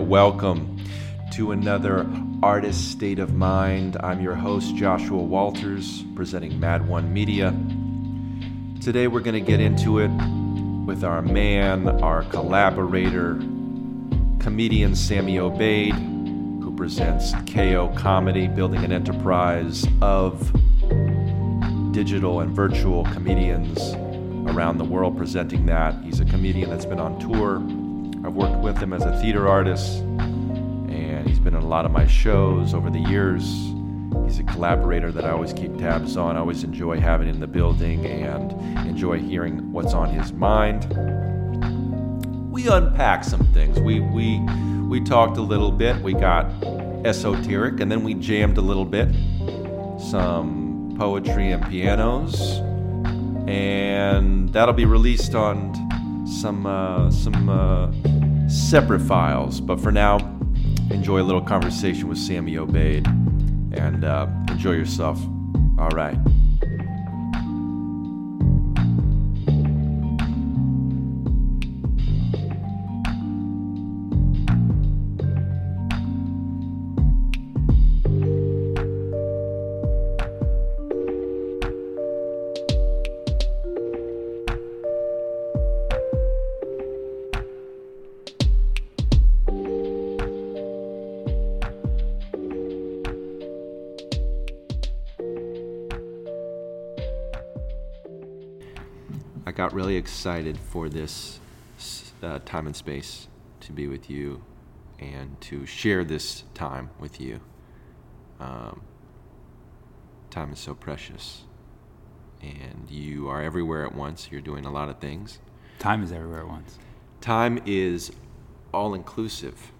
Welcome to another Artist State of Mind. I'm your host, Joshua Walters, presenting Mad One Media. Today we're going to get into it with our man, our collaborator, comedian Sammy Obeid, who presents KO Comedy, building an enterprise of digital and virtual comedians around the world presenting that. He's a comedian that's been on tour. I've worked with him as a theater artist, and he's been in a lot of my shows over the years. He's a collaborator that I always keep tabs on. I always enjoy having him in the building and enjoy hearing what's on his mind. We unpack some things. We we we talked a little bit. We got esoteric, and then we jammed a little bit. Some poetry and pianos, and that'll be released on some uh, some uh, separate files. But for now, enjoy a little conversation with Sammy Obeid, and uh, enjoy yourself. All right. I got really excited for this uh, time and space to be with you and to share this time with you. Um, time is so precious, and you are everywhere at once. You're doing a lot of things. Time is everywhere at once. Time is all inclusive,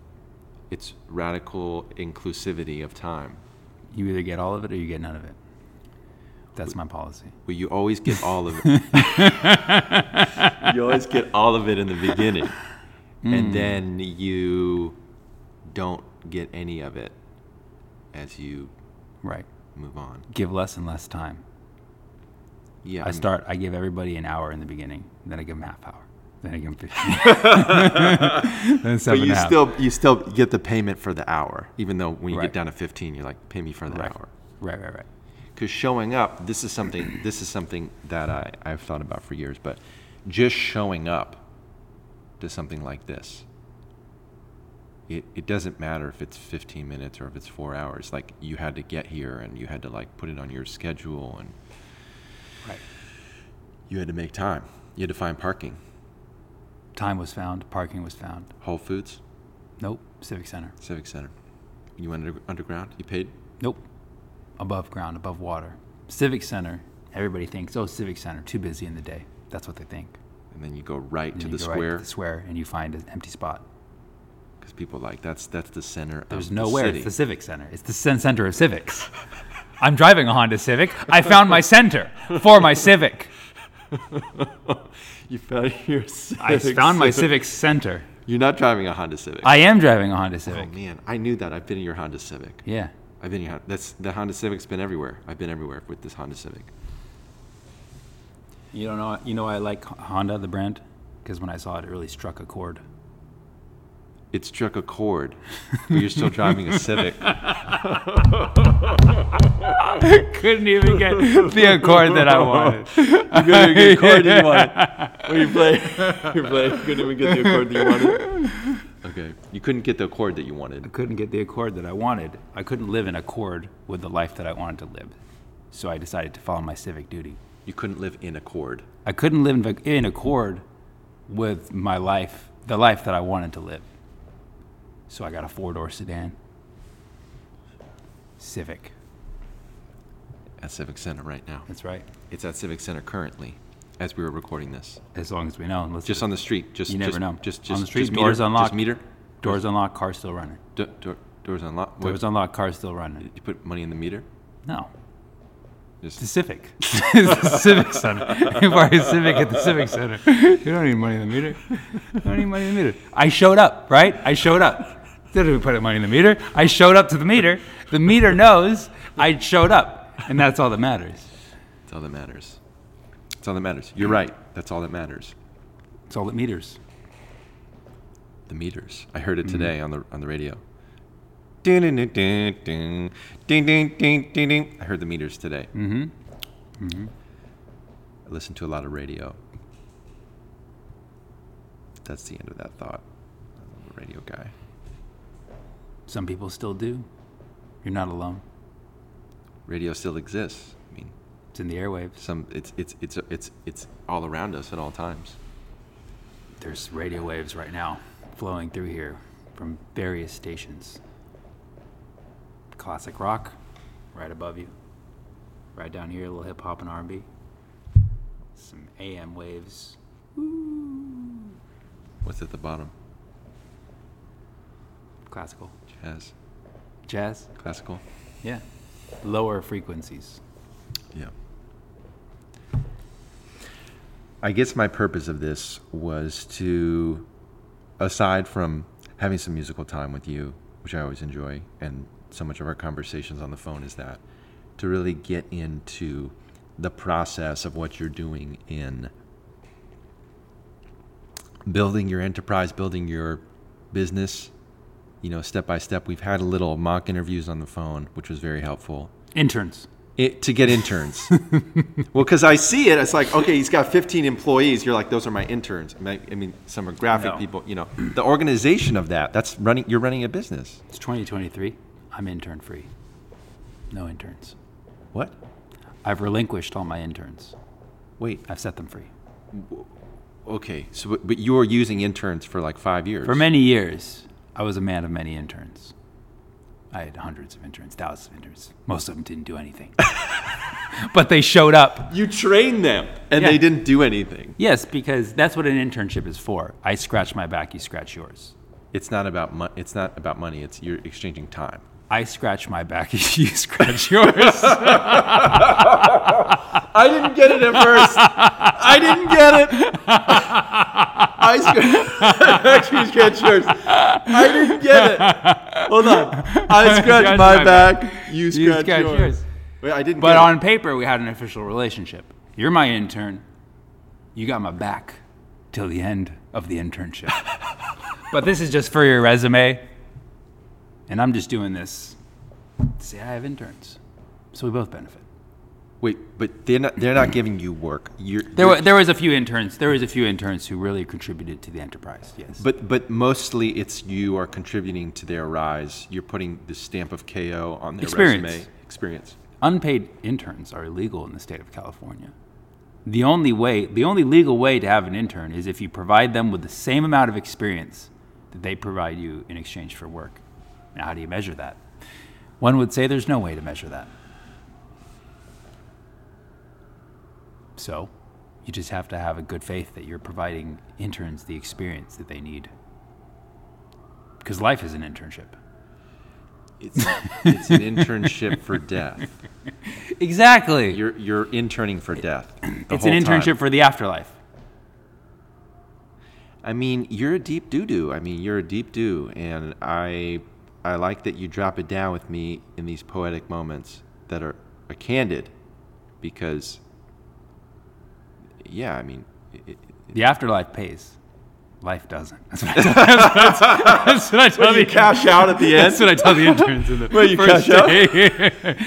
it's radical inclusivity of time. You either get all of it or you get none of it. That's my policy. Well, you always get all of it. you always get all of it in the beginning, and hmm. then you don't get any of it as you Right. move on. Give less and less time. Yeah, I mean, start, I give everybody an hour in the beginning, then I give them half hour. Then I give them 15. then But seven you a half. still you still get the payment for the hour, even though when you Right. get down to fifteen, you're like, pay me for the Right. hour. Right, right, right. Because showing up this is something this is something that I, i've thought about for years but just showing up to something like this it, it doesn't matter if it's 15 minutes or if it's four hours like you had to get here and you had to like put it on your schedule and Right. you had to make time you had to find parking Time was found, parking was found. whole foods Nope. Civic Center. civic center you went under, underground you paid Nope. Above ground, above water. Civic Center, everybody thinks, oh, Civic Center, too busy in the day. That's what they think. and then you go right to the go right square to the square and you find an empty spot. because people are like that's that's the center There's of nowhere. the It's the Civic Center. It's the cen- center of civics. I'm driving a Honda Civic. I found my center for my Civic. you found your Civic. I found my Civic Center. You're not driving a Honda Civic. I am driving a Honda Civic. oh Civic. man, I knew that. I've been in your Honda Civic. Yeah. I've been in your, that's the Honda Civic's been everywhere. I've been everywhere with this Honda Civic. You don't know. You know I like Honda, the brand, because when I saw it, it really struck a chord. It struck a chord, but you're still driving a Civic. Couldn't even get the accord that I wanted. You couldn't even get the chord that you wanted. When you play, you play, you couldn't even get the chord that you wanted. Okay, you couldn't get the accord that you wanted. I couldn't get the accord that I wanted. I couldn't live in accord with the life that I wanted to live. So I decided to follow my civic duty. You couldn't live in accord. I couldn't live in, in accord with my life, the life that I wanted to live. So I got a four door sedan. Civic. At Civic Center right now. That's right. It's at Civic Center currently, as we were recording this. As long as we know. Let's Just on the street. Just You never just, know. Just, just On the street, just doors meter, unlocked. Just meter. doors unlocked, car still running. Do, door, doors unlocked. What- Doors unlocked, car still running. You put money in the meter. No. Just the Civic Center. You buy a Civic at the Civic Center. You don't need money in the meter. You don't need money in the meter. I showed up, right? I showed up. Didn't put money in the meter. I showed up to the meter. The meter knows I showed up, and that's all that matters. That's all that matters. That's all that matters. You're right. That's all that matters. It's all that meters. the meters. I heard it today on the on the radio. Ding ding ding ding ding ding ding ding ding. I heard the meters today. Mm-hmm. I listen to a lot of radio. That's the end of that thought. I'm a radio guy. Some people still do. You're not alone. Radio still exists. I mean, It's in the airwaves. some it's it's it's it's it's all around us at all times. There's radio waves right now flowing through here from various stations. Classic rock, right above you. Right down here, a little hip hop and R&B. Some AM waves. What's at the bottom? Classical. Jazz, Jazz. classical. Yeah. Lower frequencies. Yeah. I guess my purpose of this was to, aside from having some musical time with you, which I always enjoy, and so much of our conversations on the phone is that, to really get into the process of what you're doing in building your enterprise, building your business, you know, step by step. We've had a little mock interviews on the phone, which was very helpful Interns. It, to get interns. well, because I see it, it's like, okay, he's got 15 employees. You're like, those are my interns. I mean, I mean, some are graphic No. people. You know, the organization of that. That's running. You're running a business. It's 2023. I'm intern free. No interns. What? I've relinquished all my interns. Wait. I've set them free. Okay. So, but- but you were using interns for like five years. For many years, I was a man of many interns. I had hundreds of interns, thousands of interns. Most of them didn't do anything. but they showed up. You trained them, and Yeah. they didn't do anything. Yes, because that's what an internship is for. I scratch my back, you scratch yours. It's not about mo- It's not about money. It's you're exchanging time. I scratch my back, you scratch yours. I didn't get it at first. I didn't get it. I scratched, actually scratched yours. I didn't get it. Hold on. I scratched Scratch my, my back. back. You You scratched scratch yours. yours. Wait, I didn't But on paper, we had an official relationship. You're my intern. You got my back till the end of the internship. but this is just for your resume. And I'm just doing this to say I have interns. So we both benefit. Wait, but they're not. They're not giving you work. You're, There, were, there was a few interns. There was a few interns who really contributed to the enterprise. Yes. But but mostly it's you are contributing to their rise. You're putting the stamp of KO on their Experience. resume. Experience. unpaid interns are illegal in the state of California. The only way, the only legal way to have an intern is if you provide them with the same amount of experience that they provide you in exchange for work. Now, how do you measure that? One would say there's no way to measure that. So, you just have to have a good faith that you're providing interns the experience that they need. Because life is an internship. It's it's an internship for death. Exactly. You're you're interning for death. the it's an whole time. internship for the afterlife. I mean, you're a deep doo doo. I mean, you're a deep doo, and I I like that you drop it down with me in these poetic moments that are, are candid, because yeah, I mean, it, it, The afterlife pays. Life doesn't. That's what I tell, that's, that's what I tell the cash out at the end. That's what I tell the interns in the Well, you first cash out? day.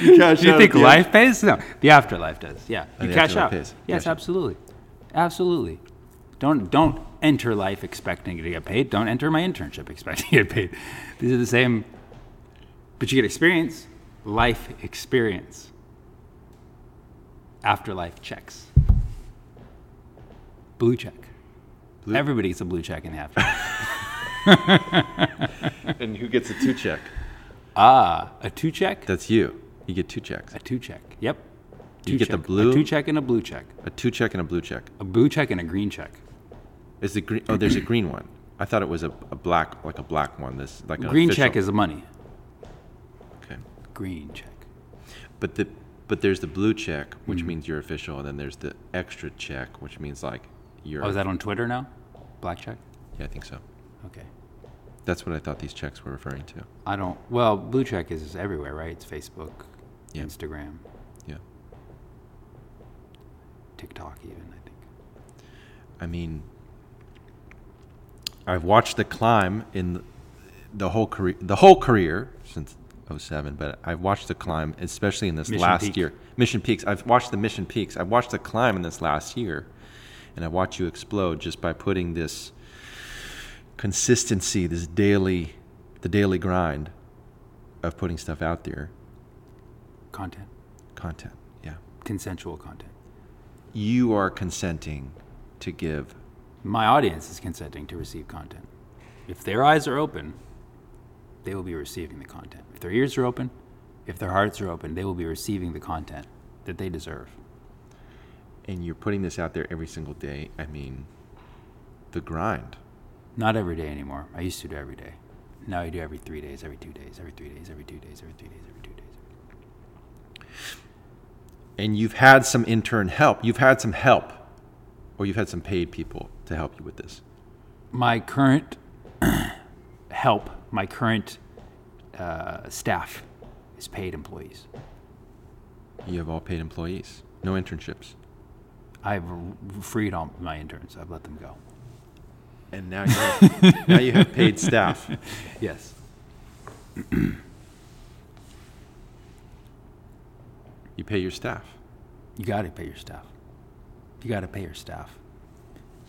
You cash Do you out think life pays? No, the afterlife does. Yeah, Oh, you cash out. pays. Yes, Gotcha. absolutely, absolutely. Don't don't enter life expecting to get paid. Don't enter my internship expecting to get paid. These are the same, but you get experience, life experience. Afterlife checks. Blue check. Blue- Everybody gets a blue check in the afterlife. and who gets a two check? ah, a two check. That's you. You get two checks. A two check. Yep. You Two get the check. blue- A two check and a blue check. A two check and a blue check. A blue check and a green check. Is the green? Oh, there's a green one. I thought it was a, a black, like a black one. This like an green official- check is the money. okay. Green check. But the but there's the blue check, which Mm-hmm. means you're official, and then there's the extra check, which means like you're. Oh, is that on Twitter now? Black check. Yeah, I think so. Okay. That's what I thought these checks were referring to. I don't. Well, blue check is everywhere, right? It's Facebook, Yeah. Instagram, Yeah. TikTok, even. I think. I mean, I've watched the climb in the whole career, the whole career since 07, but I've watched the climb, especially in this Mission last Peak. year. Mission Peaks. I've watched the Mission Peaks. I've watched the climb in this last year, and I watch you explode just by putting this consistency, this daily, the daily grind of putting stuff out there, Content, content. Yeah, consensual content. you are consenting to give. My audience is consenting to receive content. If their eyes are open, they will be receiving the content. If their ears are open, if their hearts are open, they will be receiving the content that they deserve. And you're putting this out there every single day. I mean, the grind. Not every day anymore. I used to do every day. Now I do every three days, every two days, every three days, every two days, every three days, every two days. And you've had some intern help. You've had some help, or you've had some paid people to help you with this. My current help, my current uh, staff is paid employees. You have all paid employees, no internships. I've freed all my interns. I've let them go. And now you have, now you have paid staff. Yes. You pay your staff. You got to pay your staff. You got to pay your staff.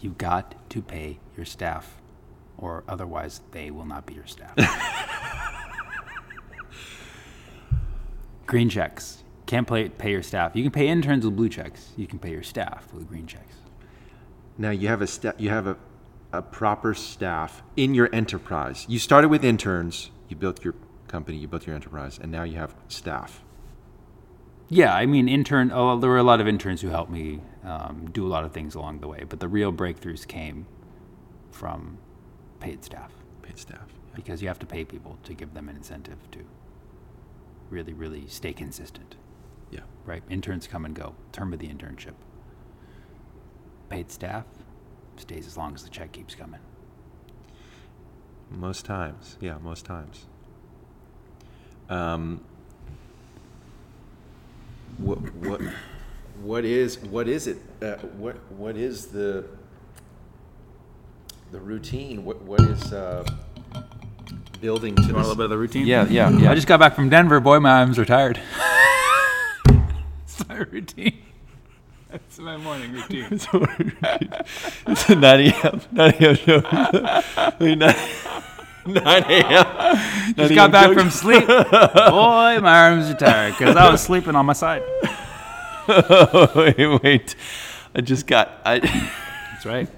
You got to pay your staff, or otherwise they will not be your staff. green checks. Can't pay, pay your staff. You can pay interns with blue checks. You can pay your staff with green checks. Now you have a sta- you have a, a proper staff in your enterprise. You started with interns. You built your company. You built your enterprise, and now you have staff. Yeah, I mean, intern. Oh, there were a lot of interns who helped me um, do a lot of things along the way, but the real breakthroughs came from paid staff Paid staff. because you have to pay people to give them an incentive to really, really stay consistent. Yeah. Right? Interns come and go. Term of the internship. Paid staff stays as long as the check keeps coming. Most times, yeah, most times. Um, what what what is what is it? Uh, what what is the the routine? What what is uh, building to You want a little bit of the routine? Yeah, yeah, yeah. I just got back from Denver. Boy, my arms are tired. It's my routine. That's my morning routine. it's a 9 a.m. 9 a.m. show. I mean, 9, 9 a.m. Just got back from sleep. Boy, my arms are tired because I was sleeping on my side. wait, wait. I just got. I. That's right.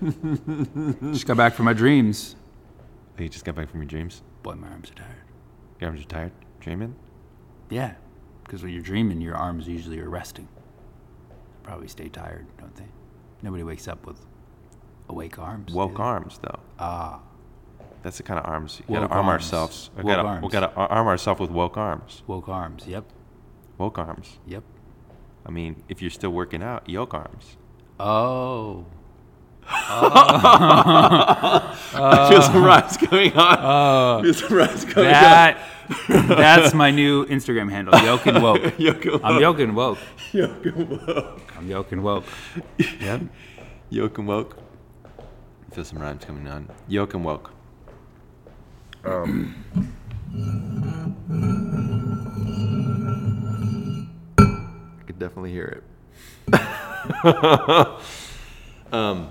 Just got back from my dreams. Oh, you just got back from your dreams. Boy, my arms are tired. Your arms are tired. Dreaming. Yeah, because when you're dreaming, your arms usually are resting. Probably stay tired, don't they? Nobody wakes up with awake arms. Woke arms, though. Ah, That's the kind of arms. We gotta Woke arm arms. ourselves. We Woke gotta, we arms. gotta arm ourselves with woke arms. woke arms. Yep, Woke arms. yep. I mean, if you're still working out, yoke arms. Oh, I feel some rhymes going on. I feel some rhymes going that that's my new Instagram handle. Yoke and woke. on. Yoke I'm yoke and woke. Yoke and woke. I'm yoke and woke. Yep. Yoke and woke. I feel some rhymes coming on. Yoke and woke. Um. I could definitely hear it. um,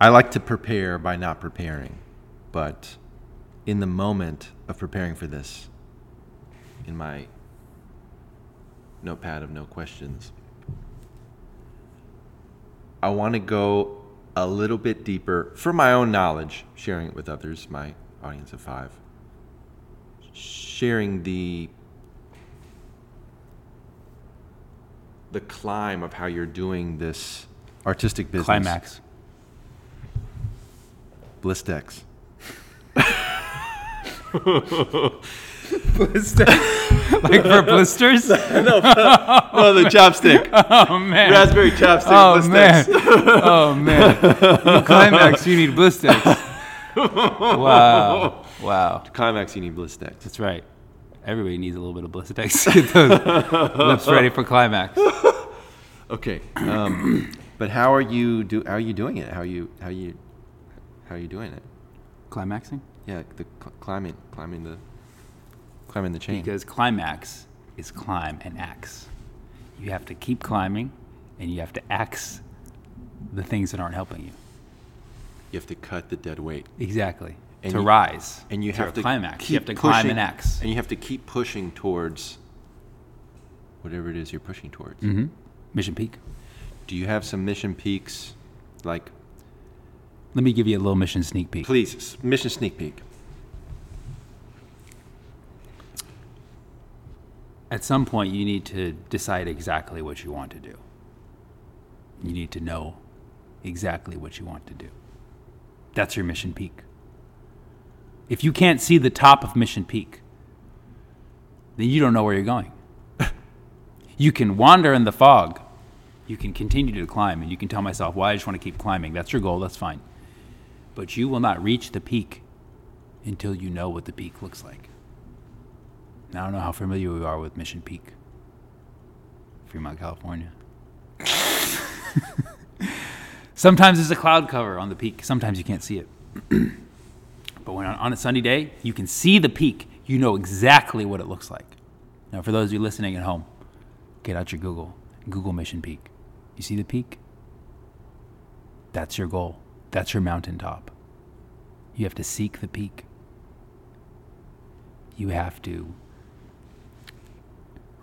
I like to prepare by not preparing, but in the moment of preparing for this, in my notepad of no questions, I want to go a little bit deeper for my own knowledge, sharing it with others, my audience of five, sharing the the climb of how you're doing this artistic business. Climax. Blistex. Like for blisters? No. Oh, the ChapStick. Oh man. Raspberry ChapStick. Oh man. Oh man. You climax, you need blisters. Wow. Wow. Climax, you need Blistex. That's right. Everybody needs a little bit of blistex to get those lips ready for climax. Okay. Um, But how are you do? How are you doing it? How are you? How you? How are you doing it? Climaxing? Yeah, the cl- climbing, climbing the, climbing the chain. Because climax is climb and axe. You have to keep climbing and you have to axe the things that aren't helping you. you have to cut the dead weight, Exactly. And to you- rise. and you to have to climax. You have to pushing, climb and axe. and you have to keep pushing towards whatever it is you're pushing towards. Mm-hmm. Mission Peak. Do you have some mission peaks, like Let me give you a little mission sneak peek. please mission sneak peek? At some point, you need to decide exactly what you want to do. You need to know exactly what you want to do. That's your mission peak. If you can't see the top of Mission Peak, then you don't know where you're going. you can wander in the fog. You can continue to climb, and you can tell myself, well, I just want to keep climbing. That's your goal, that's fine. But you will not reach the peak until you know what the peak looks like. And I don't know how familiar you are with Mission Peak, Fremont, California. Sometimes there's a cloud cover on the peak. Sometimes you can't see it. but when on a sunny day, you can see the peak. You know exactly what it looks like. Now, for those of you listening at home, get out your Google. Google Mission Peak. You see the peak? That's your goal. That's your mountaintop. You have to seek the peak. You have to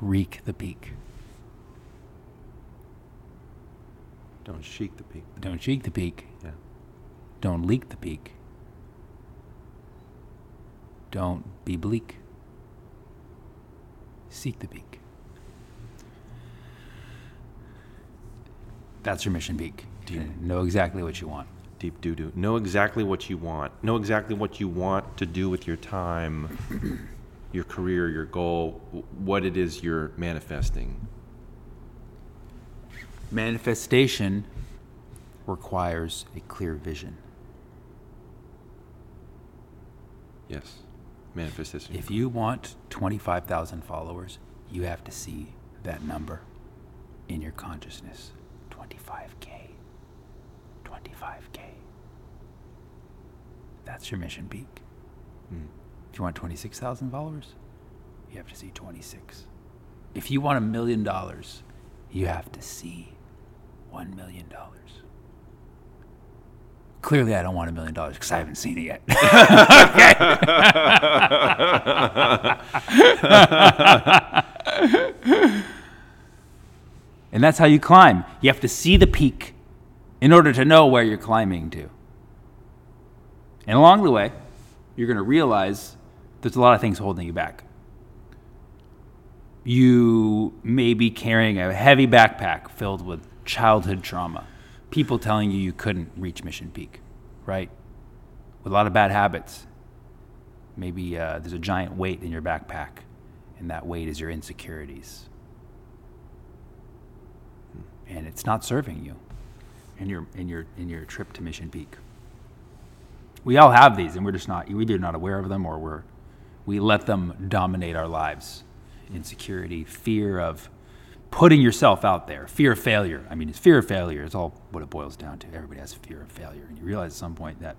reek the peak. Don't chic the peak. Don't cheek the peak. Yeah. Don't leak the peak. Don't be bleak. Seek the peak. That's your mission peak. Do you- know exactly what you want. Deep doo doo. Know exactly what you want. Know exactly what you want to do with your time, your career, your goal, what it is you're manifesting. Manifestation requires a clear vision. Yes. Manifestation. If you want 25,000 followers, you have to see that number in your consciousness 25K. 25K. That's your mission peak. Mm. If you want 26,000 followers, you have to see 26. If you want a million dollars, you have to see $1 million. Clearly, I don't want a million dollars because I haven't seen it yet. And that's how you climb. You have to see the peak in order to know where you're climbing to. And along the way, you're going to realize there's a lot of things holding you back. You may be carrying a heavy backpack filled with childhood trauma, people telling you you couldn't reach Mission Peak, right? With a lot of bad habits. Maybe uh, there's a giant weight in your backpack, and that weight is your insecurities and it's not serving you in your in your in your trip to Mission Peak. We all have these, and we're just not we're not aware of them or we're we let them dominate our lives. Insecurity, fear of putting yourself out there, fear of failure. I mean, it's fear of failure is all what it boils down to. Everybody has fear of failure, and you realize at some point that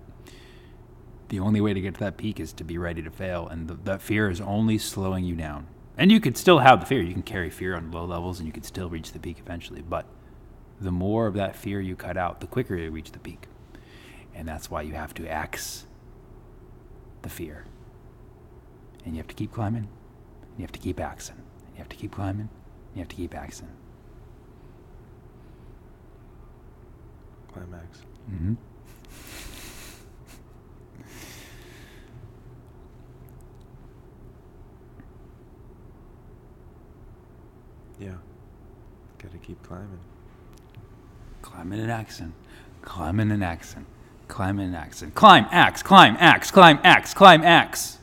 the only way to get to that peak is to be ready to fail, and the, that fear is only slowing you down. And you could still have the fear. You can carry fear on low levels, and you could still reach the peak eventually. But the more of that fear you cut out, the quicker you reach the peak. And that's why you have to axe the fear. And you have to keep climbing. And you have to keep axing. And you have to keep climbing. And you have to keep axing. Climax. Mm-hmm. Yeah. Gotta keep climbing. Climbing and axing. Climbing and axing. Climbing and axing. Climb, axe, climb, axe, climb, axe, climb, axe.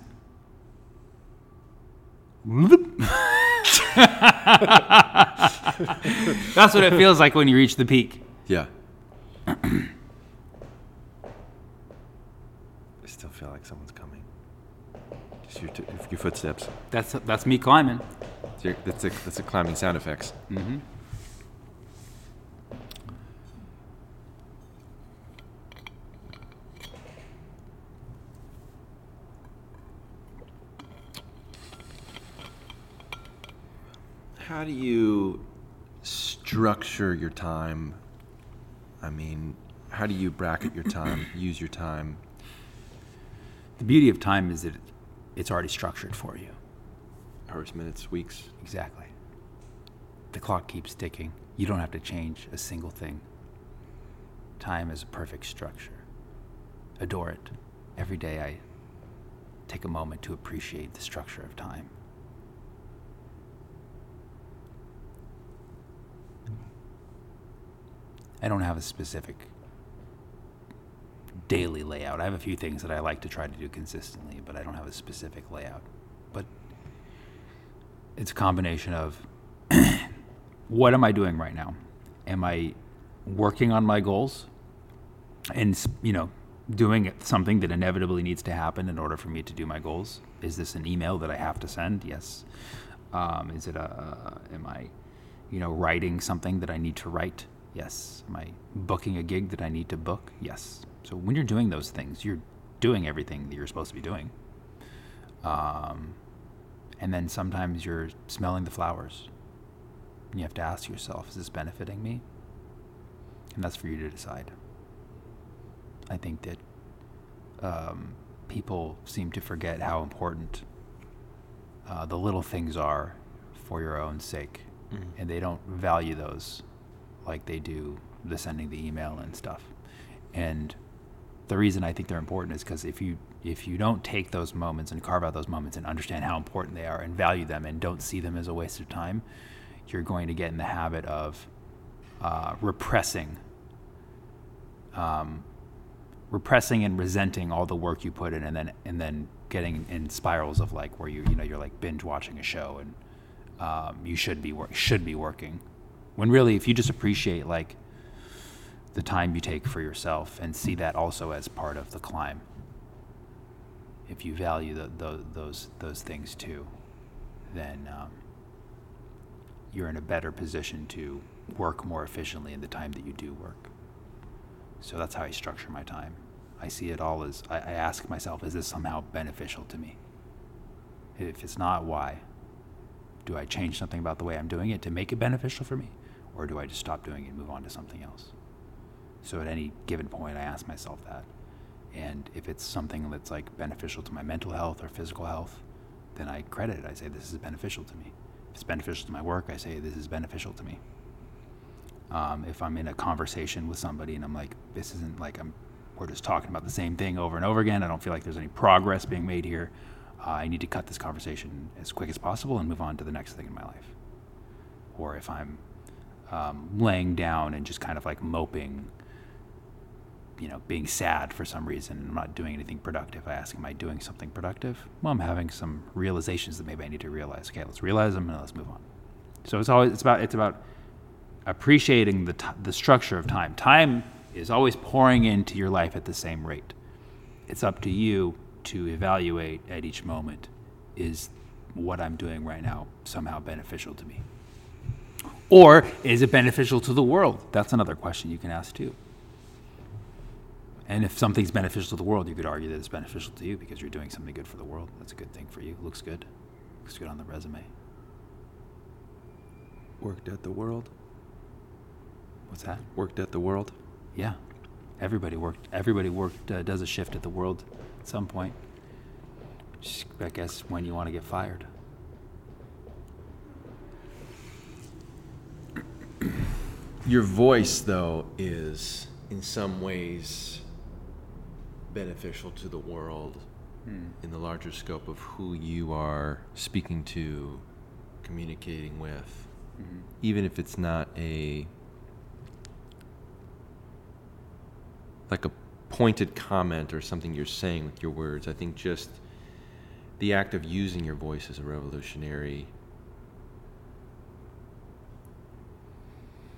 That's what it feels like when you reach the peak. Yeah. I still feel like someone's coming. Just your, t- your footsteps. That's that's me climbing. It's your- That's a, that's a climbing sound effects. Mm-hmm. How do you structure your time? I mean, how do you bracket your time, use your time? The beauty of time is that it's already structured for you. Hours, minutes, weeks. Exactly. The clock keeps ticking. You don't have to change a single thing. Time is a perfect structure. Adore it. Every day I take a moment to appreciate the structure of time. I don't have a specific daily layout. I have a few things that I like to try to do consistently, but I don't have a specific layout. But it's a combination of what am I doing right now? Am I working on my goals and you know doing something that inevitably needs to happen in order for me to do my goals? Is this an email that I have to send? Yes. Um, is it a am I you know writing something that I need to write? Yes. Am I booking a gig that I need to book? Yes. So when you're doing those things, you're doing everything that you're supposed to be doing. Um, and then sometimes you're smelling the flowers. And you have to ask yourself, is this benefiting me? And that's for you to decide. I think that um, people seem to forget how important uh, the little things are for your own sake, mm-hmm. and they don't value those like they do the sending the email and stuff. And the reason I think they're important is because if you if you don't take those moments and carve out those moments and understand how important they are and value them and don't see them as a waste of time, you're going to get in the habit of uh, repressing, um, repressing and resenting all the work you put in, and then and then getting in spirals of like where you you know you're like binge watching a show and um, you should be wor- should be working, when really if you just appreciate like the time you take for yourself and see that also as part of the climb. If you value the, the, those those things too, then um, you're in a better position to work more efficiently in the time that you do work. So that's how I structure my time. I see it all as I, I ask myself, is this somehow beneficial to me? If it's not, why? Do I change something about the way I'm doing it to make it beneficial for me? Or do I just stop doing it and move on to something else? So at any given point, I ask myself that. And if it's something that's like beneficial to my mental health or physical health, then I credit it. I say, this is beneficial to me. If it's beneficial to my work, I say, this is beneficial to me. Um, if I'm in a conversation with somebody and I'm like, this isn't like I'm, we're just talking about the same thing over and over again, I don't feel like there's any progress being made here. Uh, I need to cut this conversation as quick as possible and move on to the next thing in my life. Or if I'm um, laying down and just kind of like moping you know, being sad for some reason and I'm not doing anything productive. I ask, am I doing something productive? Well, I'm having some realizations that maybe I need to realize. Okay, let's realize them and let's move on. So it's always it's about it's about appreciating the t- the structure of time. Time is always pouring into your life at the same rate. It's up to you to evaluate at each moment is what I'm doing right now somehow beneficial to me? Or is it beneficial to the world? That's another question you can ask too. And if something's beneficial to the world, you could argue that it's beneficial to you because you're doing something good for the world. That's a good thing for you. Looks good. Looks good on the resume. Worked at the world. What's that? Worked at the world. Yeah, everybody worked. Everybody worked. Uh, does a shift at the world at some point. Just, I guess when you want to get fired. Your voice, though, is in some ways beneficial to the world hmm. in the larger scope of who you are speaking to, communicating with, mm-hmm. even if it's not a like a pointed comment or something you're saying with your words. I think just the act of using your voice is a revolutionary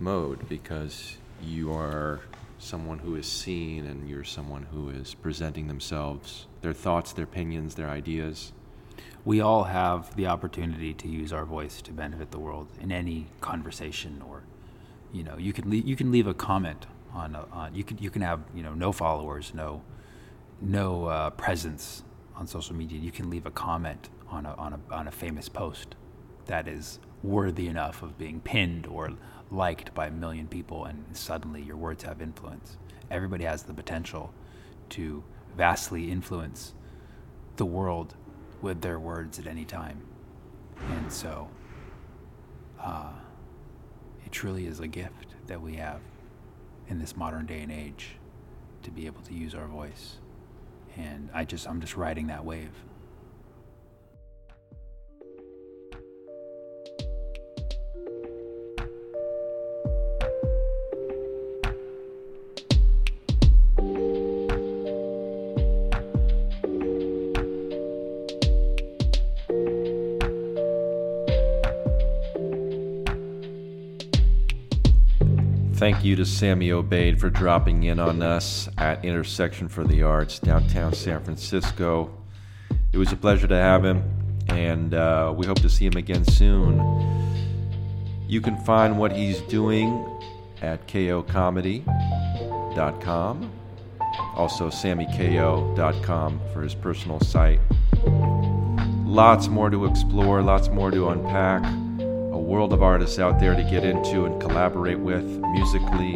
mode because you are someone who is seen and you're someone who is presenting themselves, their thoughts, their opinions, their ideas. We all have the opportunity to use our voice to benefit the world in any conversation or you know, you can leave, you can leave a comment on, a, on you can you can have, you know, no followers, no no uh, presence on social media. You can leave a comment on a, on a on a famous post that is worthy enough of being pinned or liked by a million people, and suddenly your words have influence. Everybody has the potential to vastly influence the world with their words at any time. And so, uh, it truly is a gift that we have in this modern day and age to be able to use our voice. And I just, I'm just riding that wave. To Sammy Obeid for dropping in on us at Intersection for the Arts, downtown San Francisco. It was a pleasure to have him, and uh, we hope to see him again soon. You can find what he's doing at kocomedy.com. Also, sammyko.com for his personal site. Lots more to explore, lots more to unpack world of artists out there to get into and collaborate with musically.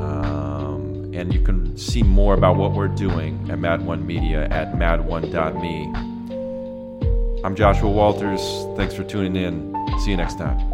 Um, and you can see more about what we're doing at Mad One Media at mad1.me. I'm Joshua Walters. Thanks for tuning in. See you next time.